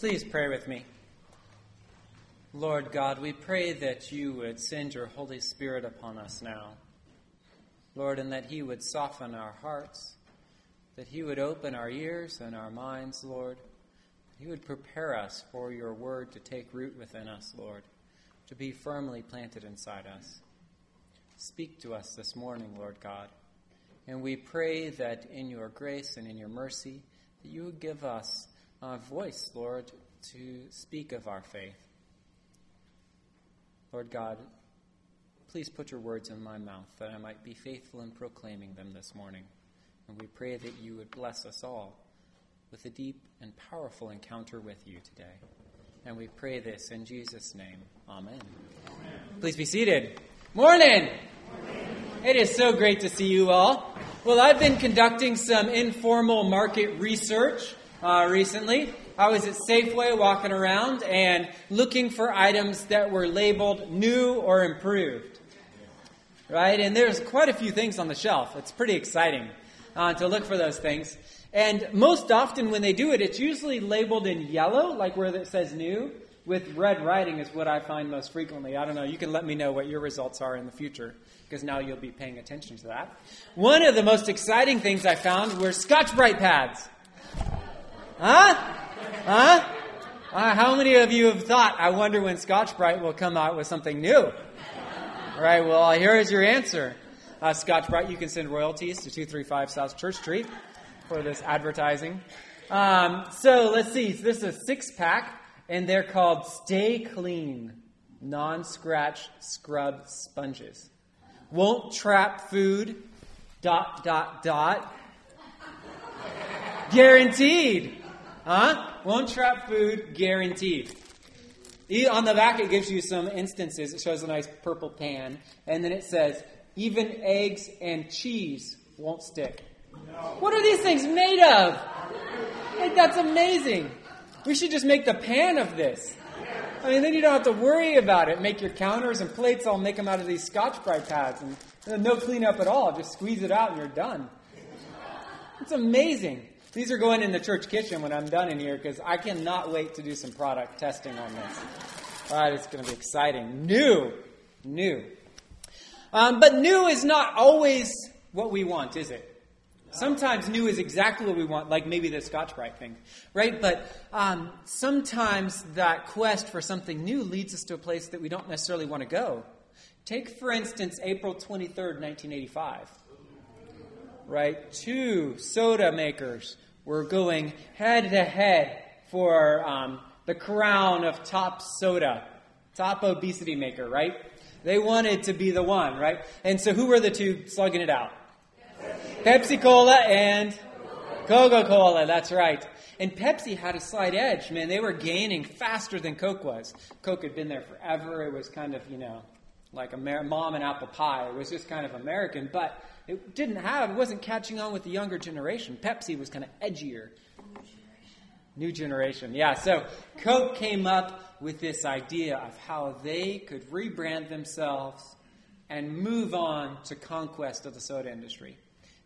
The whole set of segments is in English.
Please pray with me. Lord God, we pray that you would send your Holy Spirit upon us now. Lord, and that he would soften our hearts, that he would open our ears and our minds, Lord. He would prepare us for your word to take root within us, Lord, to be firmly planted inside us. Speak to us this morning, Lord God. And we pray that in your grace and in your mercy, that you would give us a voice, Lord, to speak of our faith. Lord God, please put your words in my mouth that I might be faithful in proclaiming them this morning. And we pray that you would bless us all with a deep and powerful encounter with you today. And we pray this in Jesus' name. Amen. Amen. Please be seated. Morning. Morning. It is so great to see you all. Well, I've been conducting some informal market research uh, recently. I was at Safeway walking around and looking for items that were labeled new or improved. Right? And there's quite a few things on the shelf. It's pretty exciting uh, to look for those things. And most often when they do it, it's usually labeled in yellow, like where it says new, with red writing is what I find most frequently. I don't know. You can let me know what your results are in the future because now you'll be paying attention to that. One of the most exciting things I found were Scotch-Brite pads. Huh? Huh? Uh, how many of you have thought, I wonder when Scotch-Brite will come out with something new? All right, well, here is your answer. Uh, Scotch-Brite, you can send royalties to 235 South Church Street for this advertising. Um, so let's see. So this is a six pack, and they're called Stay Clean Non Scratch Scrub Sponges. Won't trap food, dot, dot, dot. Guaranteed. Huh? Won't trap food, guaranteed. On the back, it gives you some instances. It shows a nice purple pan. And then it says, even eggs and cheese won't stick. No. What are these things made of? That's amazing. We should just make the pan of this. I mean, then you don't have to worry about it. Make your counters and plates, I'll make them out of these Scotch-Brite pads. And uh, no cleanup at all. Just squeeze it out and you're done. It's amazing. These are going in the church kitchen when I'm done in here because I cannot wait to do some product testing on this. All right, it's going to be exciting. New. New. Um, but new is not always what we want, is it? Sometimes new is exactly what we want, like maybe the Scotch-Brite thing, right? But um, sometimes that quest for something new leads us to a place that we don't necessarily want to go. Take, for instance, April 23rd, 1985 right? Two soda makers were going head to head for um, the crown of top soda, top obesity maker, right? They wanted to be the one, right? And so who were the two slugging it out? Pepsi Cola and Coca Cola, that's right. And Pepsi had a slight edge, man. They were gaining faster than Coke was. Coke had been there forever. It was kind of, you know, like a mom and apple pie. It was just kind of American. But it didn't have, it wasn't catching on with the younger generation. Pepsi was kind of edgier. New generation. Yeah, so Coke came up with this idea of how they could rebrand themselves and move on to conquest of the soda industry.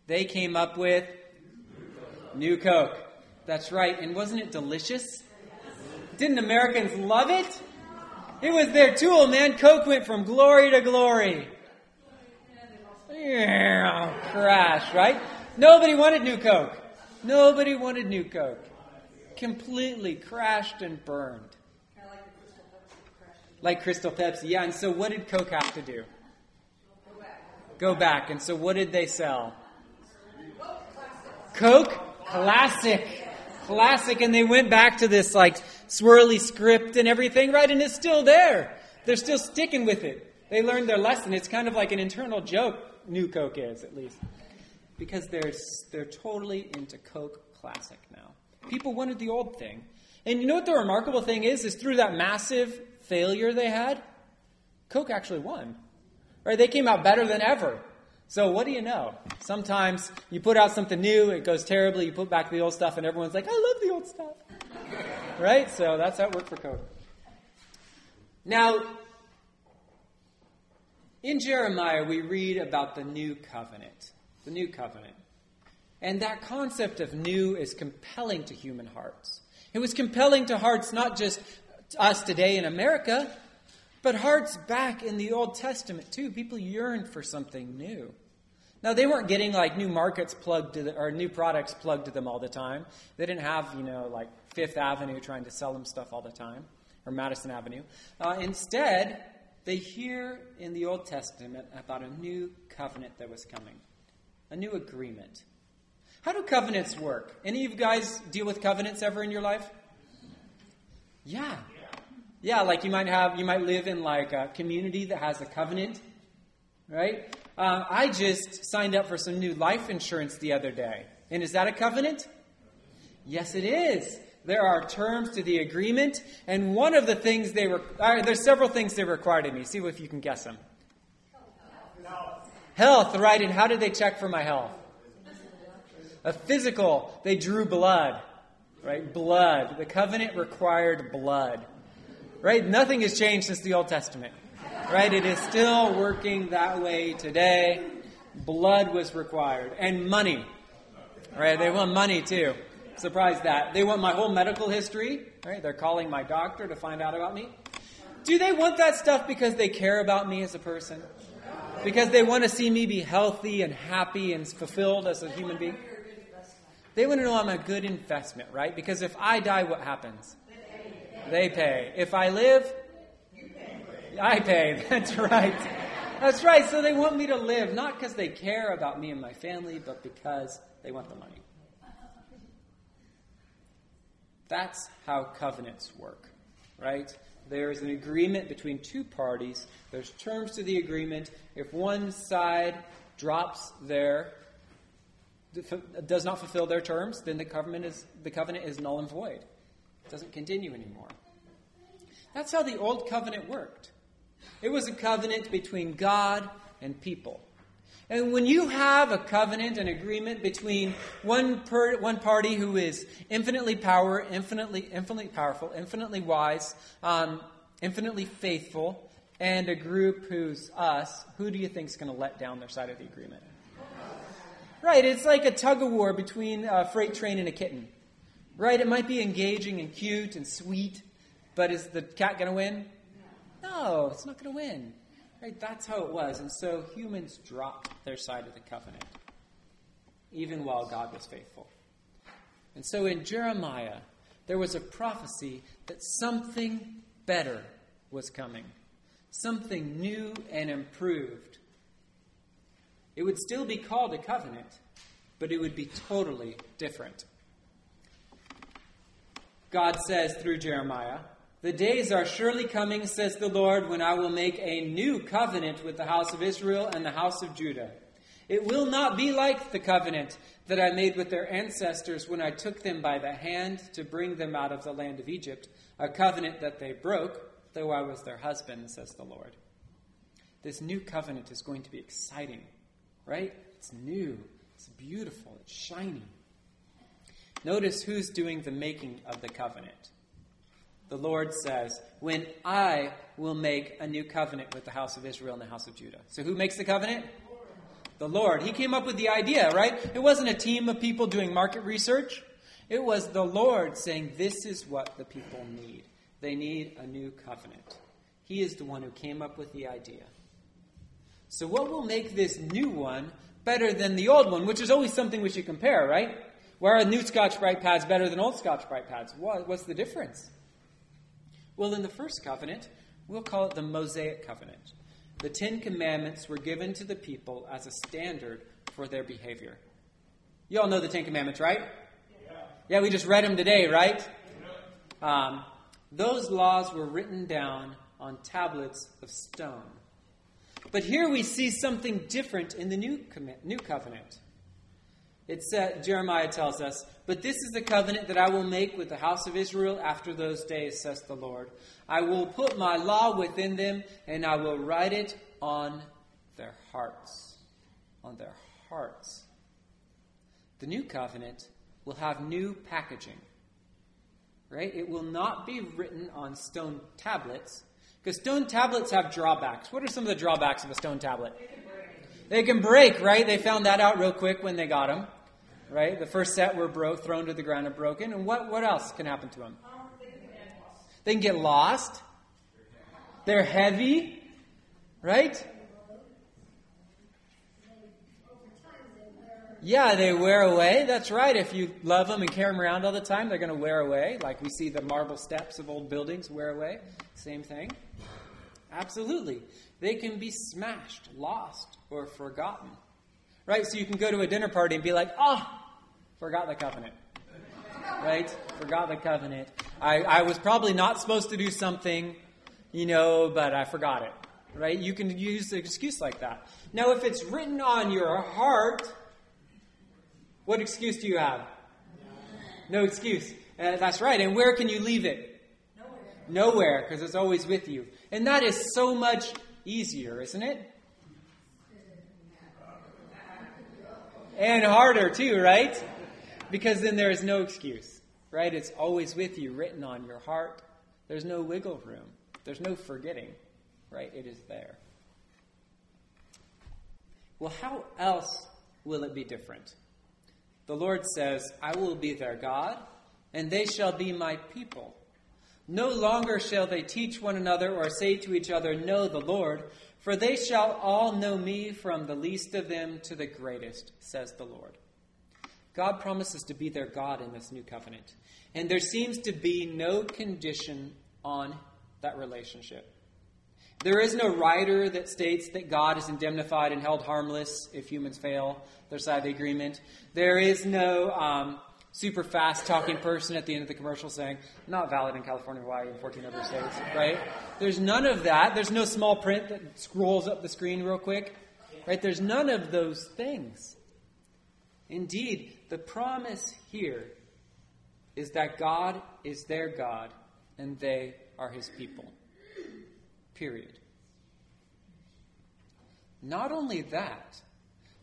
They came up with New Coke. That's right. And wasn't it delicious? Didn't Americans love it? It was their tool, man. Coke went from glory to glory crash, right? Nobody wanted New Coke. Nobody wanted New Coke. Completely crashed and burned. Like Crystal Pepsi, yeah. And so, what did Coke have to do? Go back. Go back. And so, what did they sell? Coke Classic. Classic. And they went back to this like swirly script and everything, right? And it's still there. They're still sticking with it. They learned their lesson. It's kind of like an internal joke New Coke is, at least. Because they're, they're totally into Coke Classic now. People wanted the old thing. And you know what the remarkable thing is? Is through that massive failure they had, Coke actually won. Right? They came out better than ever. So what do you know? Sometimes you put out something new, it goes terribly, you put back the old stuff, and everyone's like, I love the old stuff. right? So that's how it worked for Coke. Now, in Jeremiah, we read about the new covenant. The new covenant. And that concept of new is compelling to human hearts. It was compelling to hearts not just us today in America, but hearts back in the Old Testament too. People yearned for something new. Now they weren't getting like new markets plugged to the, or new products plugged to them all the time. They didn't have you know like Fifth Avenue trying to sell them stuff all the time or Madison Avenue. Uh, instead, they hear in the Old Testament about a new covenant that was coming, a new agreement. How do covenants work? Any of you guys deal with covenants ever in your life? Yeah. Yeah, like you might have, you might live in like a community that has a covenant, right? Uh, I just signed up for some new life insurance the other day. And is that a covenant? Yes, it is. There are terms to the agreement, and one of the things they were, uh, there's several things they required of me. See if you can guess them. Health. health, right? And how did they check for my health? A physical, they drew blood, right? Blood. The covenant required blood, right? Nothing has changed since the Old Testament, right? It is still working that way today. Blood was required, and money, right? They want money too. Surprised that. They want my whole medical history, right? They're calling my doctor to find out about me. Do they want that stuff because they care about me as a person? Because they want to see me be healthy and happy and fulfilled as a human being? They want to know I'm a good investment, right? Because if I die, what happens? They pay. If I live, I pay. That's right. That's right. So they want me to live, not because they care about me and my family, but because they want the money. That's how covenants work, right? There is an agreement between two parties. There's terms to the agreement. If one side drops their does not fulfill their terms, then the covenant is the covenant is null and void. It doesn't continue anymore. That's how the old covenant worked. It was a covenant between God and people. And when you have a covenant, an agreement between one, per, one party who is infinitely power, infinitely, infinitely powerful, infinitely wise, um, infinitely faithful, and a group who's us, who do you think is going to let down their side of the agreement? Right, it's like a tug of war between a freight train and a kitten. Right, it might be engaging and cute and sweet, but is the cat going to win? No, it's not going to win. Right? That's how it was. And so humans dropped their side of the covenant, even while God was faithful. And so in Jeremiah, there was a prophecy that something better was coming, something new and improved. It would still be called a covenant, but it would be totally different. God says through Jeremiah, the days are surely coming, says the Lord, when I will make a new covenant with the house of Israel and the house of Judah. It will not be like the covenant that I made with their ancestors when I took them by the hand to bring them out of the land of Egypt, a covenant that they broke, though I was their husband, says the Lord. This new covenant is going to be exciting, right? It's new, it's beautiful, it's shiny. Notice who's doing the making of the covenant the Lord says, When I will make a new covenant with the house of Israel and the house of Judah. So who makes the covenant? The Lord. He came up with the idea, right? It wasn't a team of people doing market research. It was the Lord saying, This is what the people need. They need a new covenant. He is the one who came up with the idea. So, what will make this new one better than the old one, which is always something we should compare, right? Where are new Scotch-Brite pads better than old Scotch-Brite pads? What, what's the difference? Well, in the first covenant, we'll call it the Mosaic covenant. The Ten Commandments were given to the people as a standard for their behavior. You all know the Ten Commandments, right? Yeah, yeah we just read them today, right? Yeah. Um, those laws were written down on tablets of stone. But here we see something different in the new, new covenant. It said, Jeremiah tells us, But this is the covenant that I will make with the house of Israel after those days, says the Lord. I will put my law within them, and I will write it on their hearts. On their hearts. The new covenant will have new packaging. Right? It will not be written on stone tablets, because stone tablets have drawbacks. What are some of the drawbacks of a stone tablet? They can break, right? They found that out real quick when they got them. Right? The first set were bro- thrown to the ground and broken. And what, what else can happen to them? They can get lost. They're heavy. Right? Yeah, they wear away. That's right. If you love them and carry them around all the time, they're going to wear away. Like we see the marble steps of old buildings wear away. Same thing. Absolutely. They can be smashed, lost, or forgotten. Right? So you can go to a dinner party and be like, oh, forgot the covenant. Right? Forgot the covenant. I, I was probably not supposed to do something, you know, but I forgot it. Right? You can use an excuse like that. Now, if it's written on your heart, what excuse do you have? No excuse. Uh, that's right. And where can you leave it? Nowhere, because it's always with you. And that is so much easier, isn't it? And harder, too, right? Because then there is no excuse, right? It's always with you, written on your heart. There's no wiggle room, there's no forgetting, right? It is there. Well, how else will it be different? The Lord says, I will be their God, and they shall be my people. No longer shall they teach one another or say to each other, Know the Lord, for they shall all know me from the least of them to the greatest, says the Lord. God promises to be their God in this new covenant, and there seems to be no condition on that relationship. There is no rider that states that God is indemnified and held harmless if humans fail their side of the agreement. There is no um, super fast talking person at the end of the commercial saying, not valid in California, Hawaii, and 14 other states, right? There's none of that. There's no small print that scrolls up the screen real quick, right? There's none of those things. Indeed, the promise here is that God is their God and they are his people. Period. Not only that,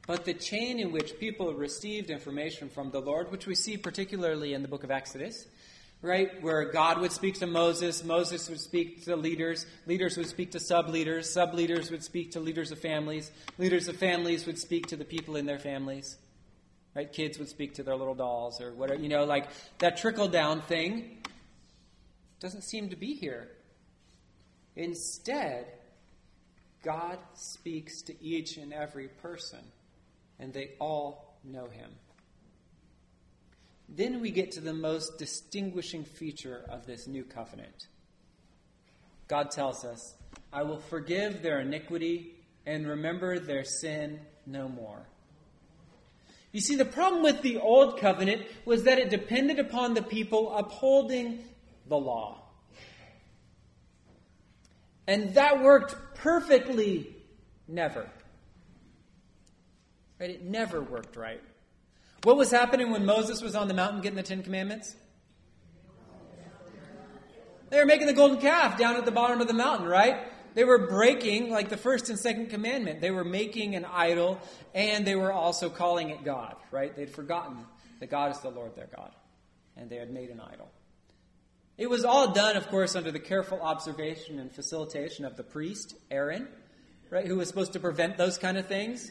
but the chain in which people received information from the Lord, which we see particularly in the book of Exodus, right? Where God would speak to Moses, Moses would speak to leaders, leaders would speak to sub leaders, sub leaders would speak to leaders of families, leaders of families would speak to the people in their families, right? Kids would speak to their little dolls or whatever, you know, like that trickle down thing doesn't seem to be here. Instead, God speaks to each and every person, and they all know him. Then we get to the most distinguishing feature of this new covenant. God tells us, I will forgive their iniquity and remember their sin no more. You see, the problem with the old covenant was that it depended upon the people upholding the law. And that worked perfectly never. Right? It never worked right. What was happening when Moses was on the mountain getting the Ten Commandments? They were making the golden calf down at the bottom of the mountain, right? They were breaking, like the first and second commandment. They were making an idol, and they were also calling it God, right? They'd forgotten that God is the Lord their God, and they had made an idol. It was all done, of course, under the careful observation and facilitation of the priest, Aaron, right, who was supposed to prevent those kind of things.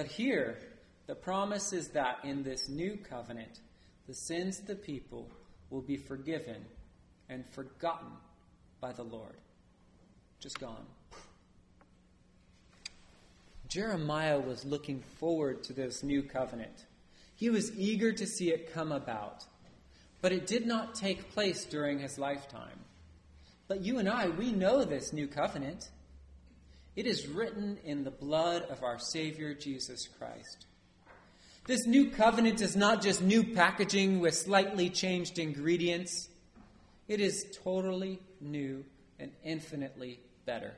But here, the promise is that in this new covenant, the sins of the people will be forgiven and forgotten by the Lord. Just gone. Jeremiah was looking forward to this new covenant. He was eager to see it come about. But it did not take place during his lifetime. But you and I, we know this new covenant. It is written in the blood of our Savior Jesus Christ. This new covenant is not just new packaging with slightly changed ingredients, it is totally new and infinitely better.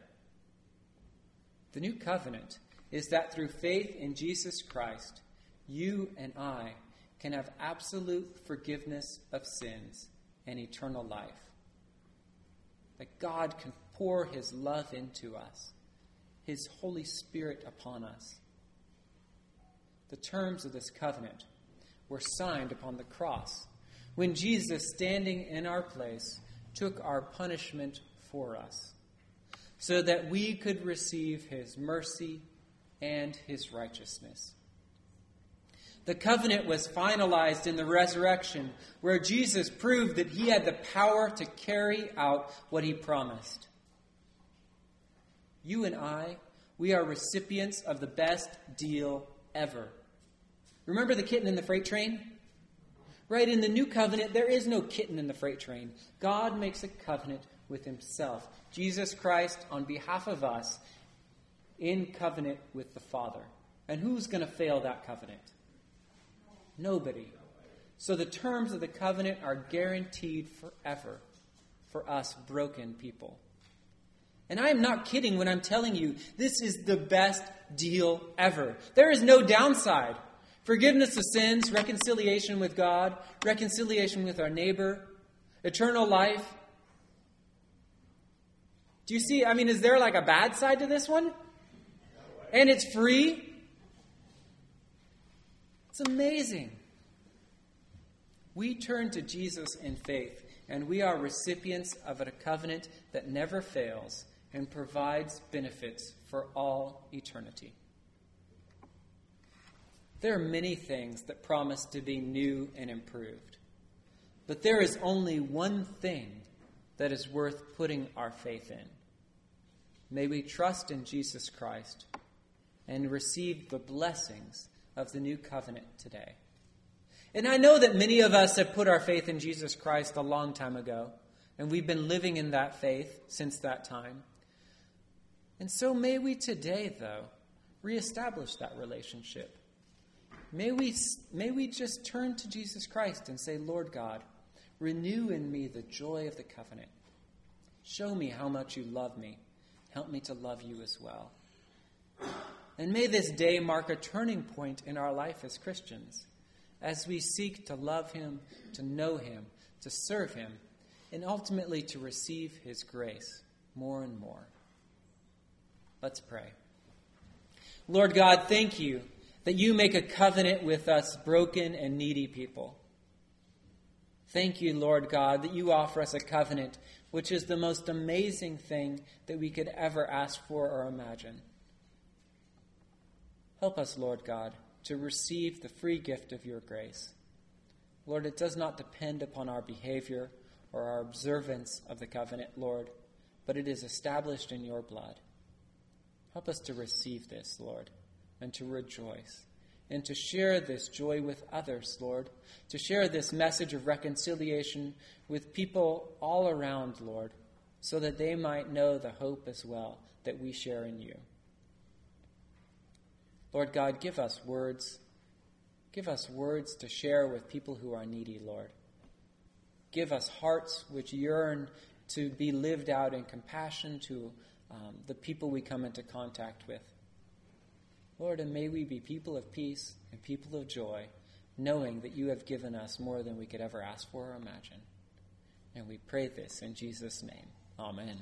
The new covenant is that through faith in Jesus Christ, you and I can have absolute forgiveness of sins and eternal life. That God can pour His love into us, His Holy Spirit upon us. The terms of this covenant were signed upon the cross when Jesus, standing in our place, took our punishment for us, so that we could receive His mercy and His righteousness. The covenant was finalized in the resurrection, where Jesus proved that he had the power to carry out what he promised. You and I, we are recipients of the best deal ever. Remember the kitten in the freight train? Right, in the new covenant, there is no kitten in the freight train. God makes a covenant with himself. Jesus Christ, on behalf of us, in covenant with the Father. And who's going to fail that covenant? Nobody. So the terms of the covenant are guaranteed forever for us broken people. And I am not kidding when I'm telling you this is the best deal ever. There is no downside. Forgiveness of sins, reconciliation with God, reconciliation with our neighbor, eternal life. Do you see? I mean, is there like a bad side to this one? And it's free? It's amazing. We turn to Jesus in faith, and we are recipients of a covenant that never fails and provides benefits for all eternity. There are many things that promise to be new and improved, but there is only one thing that is worth putting our faith in. May we trust in Jesus Christ and receive the blessings of the new covenant today. And I know that many of us have put our faith in Jesus Christ a long time ago, and we've been living in that faith since that time. And so may we today, though, reestablish that relationship. May we, may we just turn to Jesus Christ and say, Lord God, renew in me the joy of the covenant. Show me how much you love me. Help me to love you as well. And may this day mark a turning point in our life as Christians as we seek to love Him, to know Him, to serve Him, and ultimately to receive His grace more and more. Let's pray. Lord God, thank you that you make a covenant with us, broken and needy people. Thank you, Lord God, that you offer us a covenant which is the most amazing thing that we could ever ask for or imagine. Help us, Lord God, to receive the free gift of your grace. Lord, it does not depend upon our behavior or our observance of the covenant, Lord, but it is established in your blood. Help us to receive this, Lord, and to rejoice, and to share this joy with others, Lord, to share this message of reconciliation with people all around, Lord, so that they might know the hope as well that we share in you. Lord God, give us words. Give us words to share with people who are needy, Lord. Give us hearts which yearn to be lived out in compassion to um, the people we come into contact with. Lord, and may we be people of peace and people of joy, knowing that you have given us more than we could ever ask for or imagine. And we pray this in Jesus' name. Amen.